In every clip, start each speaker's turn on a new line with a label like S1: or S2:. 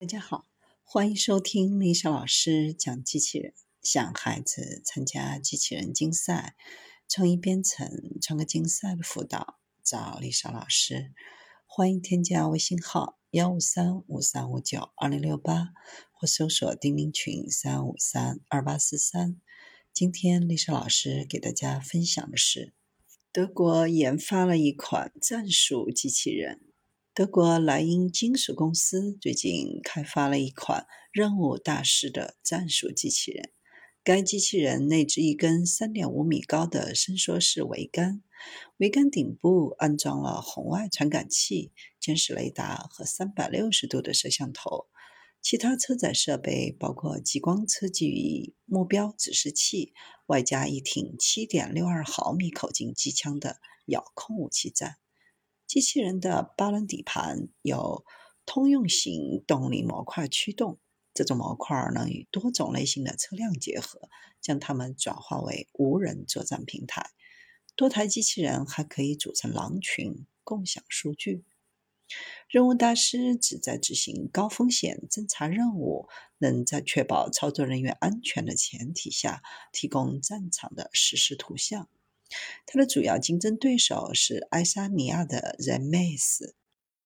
S1: 大家好，欢迎收听丽莎老师讲机器人。想孩子参加机器人竞赛、创意编程、创客竞赛的辅导，找丽莎老师。欢迎添加微信号幺五三五三五九二零六八，或搜索钉钉群三五三二八四三。今天丽莎老师给大家分享的是，德国研发了一款战术机器人。德国莱茵金属公司最近开发了一款任务大师的战术机器人。该机器人内置一根3.5米高的伸缩式桅杆，桅杆顶部安装了红外传感器、监视雷达和360度的摄像头。其他车载设备包括激光测距仪、目标指示器，外加一挺7.62毫米口径机枪的遥控武器站。机器人的八轮底盘由通用型动力模块驱动，这种模块能与多种类型的车辆结合，将它们转化为无人作战平台。多台机器人还可以组成狼群，共享数据。任务大师旨在执行高风险侦察任务，能在确保操作人员安全的前提下，提供战场的实时图像。它的主要竞争对手是爱沙尼亚的 Zemes。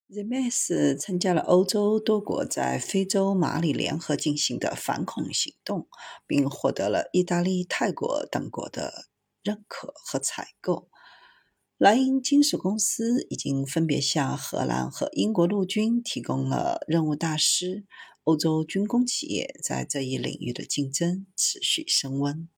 S1: Zemes 参加了欧洲多国在非洲马里联合进行的反恐行动，并获得了意大利、泰国等国的认可和采购。莱茵金属公司已经分别向荷兰和英国陆军提供了任务大师。欧洲军工企业在这一领域的竞争持续升温。